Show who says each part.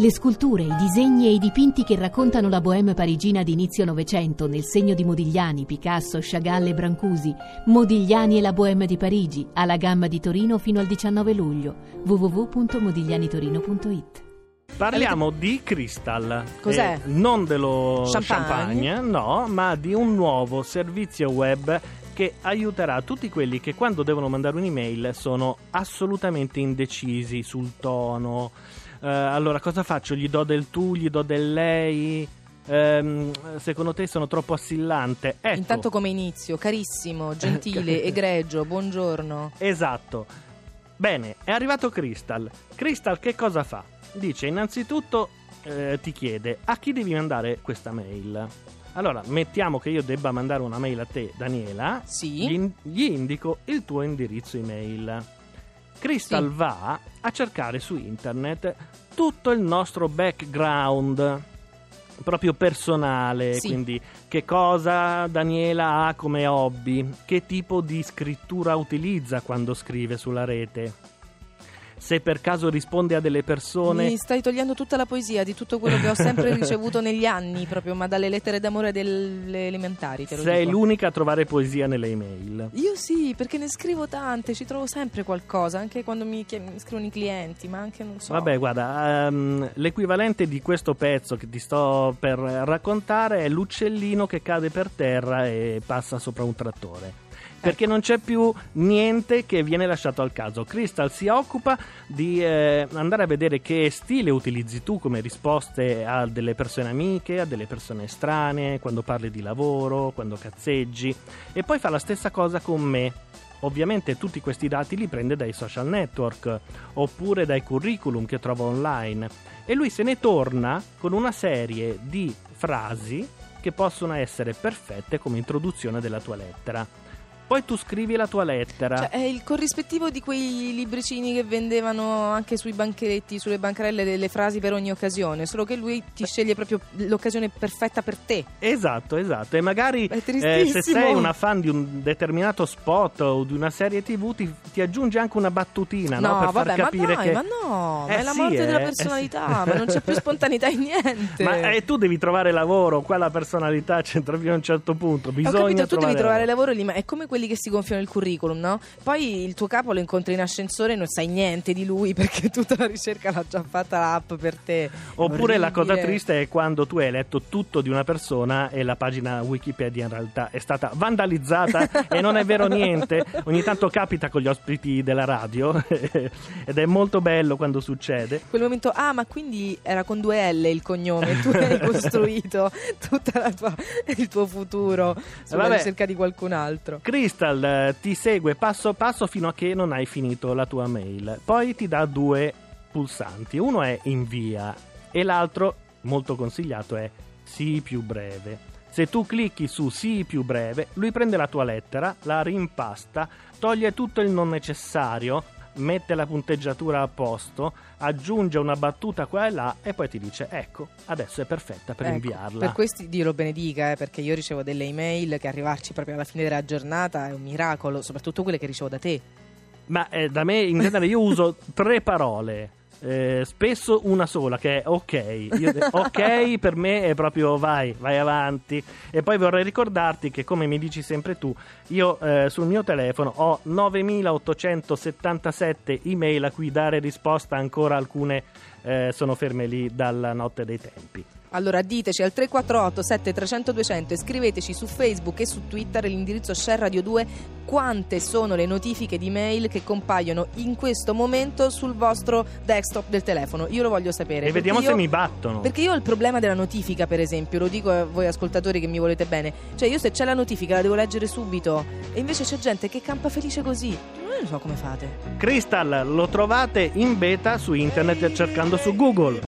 Speaker 1: Le sculture, i disegni e i dipinti che raccontano la bohème parigina di inizio Novecento nel segno di Modigliani, Picasso, Chagall e Brancusi. Modigliani e la bohème di Parigi, alla gamma di Torino fino al 19 luglio. www.modiglianitorino.it
Speaker 2: Parliamo di Crystal.
Speaker 3: Cos'è?
Speaker 2: Eh, non dello
Speaker 3: Champagne?
Speaker 2: champagne, no, ma di un nuovo servizio web che aiuterà tutti quelli che quando devono mandare un'email sono assolutamente indecisi sul tono. Eh, allora, cosa faccio? Gli do del tu, gli do del lei? Ehm, secondo te sono troppo assillante? Ecco.
Speaker 3: Intanto come inizio, carissimo, gentile, egregio, buongiorno.
Speaker 2: Esatto. Bene, è arrivato Crystal. Crystal che cosa fa? Dice innanzitutto eh, ti chiede a chi devi mandare questa mail. Allora, mettiamo che io debba mandare una mail a te, Daniela.
Speaker 3: Sì.
Speaker 2: Gli, in- gli indico il tuo indirizzo email. Crystal
Speaker 3: Sì.
Speaker 2: va a cercare su internet tutto il nostro background proprio personale,
Speaker 3: Sì.
Speaker 2: quindi che cosa Daniela ha come hobby, che tipo di scrittura utilizza quando scrive sulla rete, se per caso risponde a delle persone
Speaker 3: Mi stai togliendo tutta la poesia di tutto quello che ho sempre ricevuto negli anni, proprio, ma dalle lettere d'amore delle elementari,
Speaker 2: sei
Speaker 3: dico.
Speaker 2: l'unica a trovare poesia nelle email.
Speaker 3: Io sì, perché ne scrivo tante, ci trovo sempre qualcosa, anche quando mi, chiam- scrivono i clienti, ma anche non so.
Speaker 2: Vabbè, guarda, ehm, l'equivalente di questo pezzo che ti sto per raccontare è l'uccellino che cade per terra e passa sopra un trattore. Perché non c'è più niente che viene lasciato al caso. Crystal si occupa di eh, andare a vedere che stile utilizzi tu come risposte a delle persone amiche, a delle persone estranee, quando parli di lavoro, quando cazzeggi. E poi fa la stessa cosa con me. Ovviamente tutti questi dati li prende dai social network oppure dai curriculum che trova online e lui se ne torna con una serie di frasi che possono essere perfette come introduzione della tua lettera. Poi tu scrivi la tua lettera.
Speaker 3: Cioè, è il corrispettivo di quei libricini che vendevano anche sui banchetti, sulle bancarelle, delle frasi per ogni occasione, solo che lui ti sceglie proprio l'occasione perfetta per te.
Speaker 2: Esatto, esatto. E magari eh, se sei una fan di un determinato spot o di una serie TV, ti, ti aggiunge anche una battutina no, per
Speaker 3: vabbè,
Speaker 2: far capire
Speaker 3: ma dai,
Speaker 2: che.
Speaker 3: ma no, ma
Speaker 2: Eh
Speaker 3: è la
Speaker 2: sì,
Speaker 3: morte
Speaker 2: eh,
Speaker 3: della
Speaker 2: eh
Speaker 3: personalità,
Speaker 2: sì.
Speaker 3: ma non c'è più spontaneità in niente.
Speaker 2: Ma eh, tu devi trovare lavoro, qua la personalità c'entra fino a un certo punto.
Speaker 3: Ho
Speaker 2: Bisogna
Speaker 3: capito, tu devi trovare
Speaker 2: lavoro.
Speaker 3: lavoro lì, ma è come quelli che si gonfiano il curriculum, no? Poi il tuo capo lo incontri in ascensore e non sai niente di lui perché tutta la ricerca l'ha già fatta l'app per te.
Speaker 2: Oppure la cosa triste è quando tu hai letto tutto di una persona e la pagina Wikipedia in realtà è stata vandalizzata e non è vero niente. Ogni tanto capita con gli ospiti della radio ed è molto bello quando succede.
Speaker 3: quel momento, ah, ma quindi era con due L il cognome, tu hai costruito tutto il tuo futuro sulla
Speaker 2: Vabbè.
Speaker 3: ricerca di qualcun altro.
Speaker 2: Crystal ti segue passo passo fino a che non hai finito la tua mail. Poi ti dà due pulsanti. Uno è invia e l'altro, molto consigliato, è sii più breve. Se tu clicchi su sii più breve, lui prende la tua lettera, la rimpasta, toglie tutto il non necessario, mette la punteggiatura a posto, aggiunge una battuta qua e là e poi ti dice ecco, adesso è perfetta per
Speaker 3: Ecco,
Speaker 2: inviarla.
Speaker 3: Per questi Dio lo benedica, eh, perché io ricevo delle email che arrivarci proprio alla fine della giornata è un miracolo, soprattutto quelle che ricevo da te.
Speaker 2: Ma eh, da me in genere io uso tre parole. Eh, spesso una sola che è ok. Io ok per me è proprio vai, vai avanti. E poi vorrei ricordarti che, come mi dici sempre tu, io eh, sul mio telefono ho 9877 email a cui dare risposta, ancora alcune eh, sono ferme lì dalla notte dei tempi.
Speaker 3: Allora diteci al 348 7300 200 e scriveteci su Facebook e su Twitter l'indirizzo Share Radio 2 quante sono le notifiche di mail che compaiono in questo momento sul vostro desktop del telefono. Io lo voglio sapere.
Speaker 2: E vediamo
Speaker 3: io-
Speaker 2: se mi battono.
Speaker 3: Perché io ho il problema della notifica, per esempio, lo dico a voi ascoltatori che mi volete bene. Cioè, io se c'è la notifica la devo leggere subito. E invece c'è gente che campa felice così. Non so come fate.
Speaker 2: Crystal lo trovate in beta su internet cercando su Google.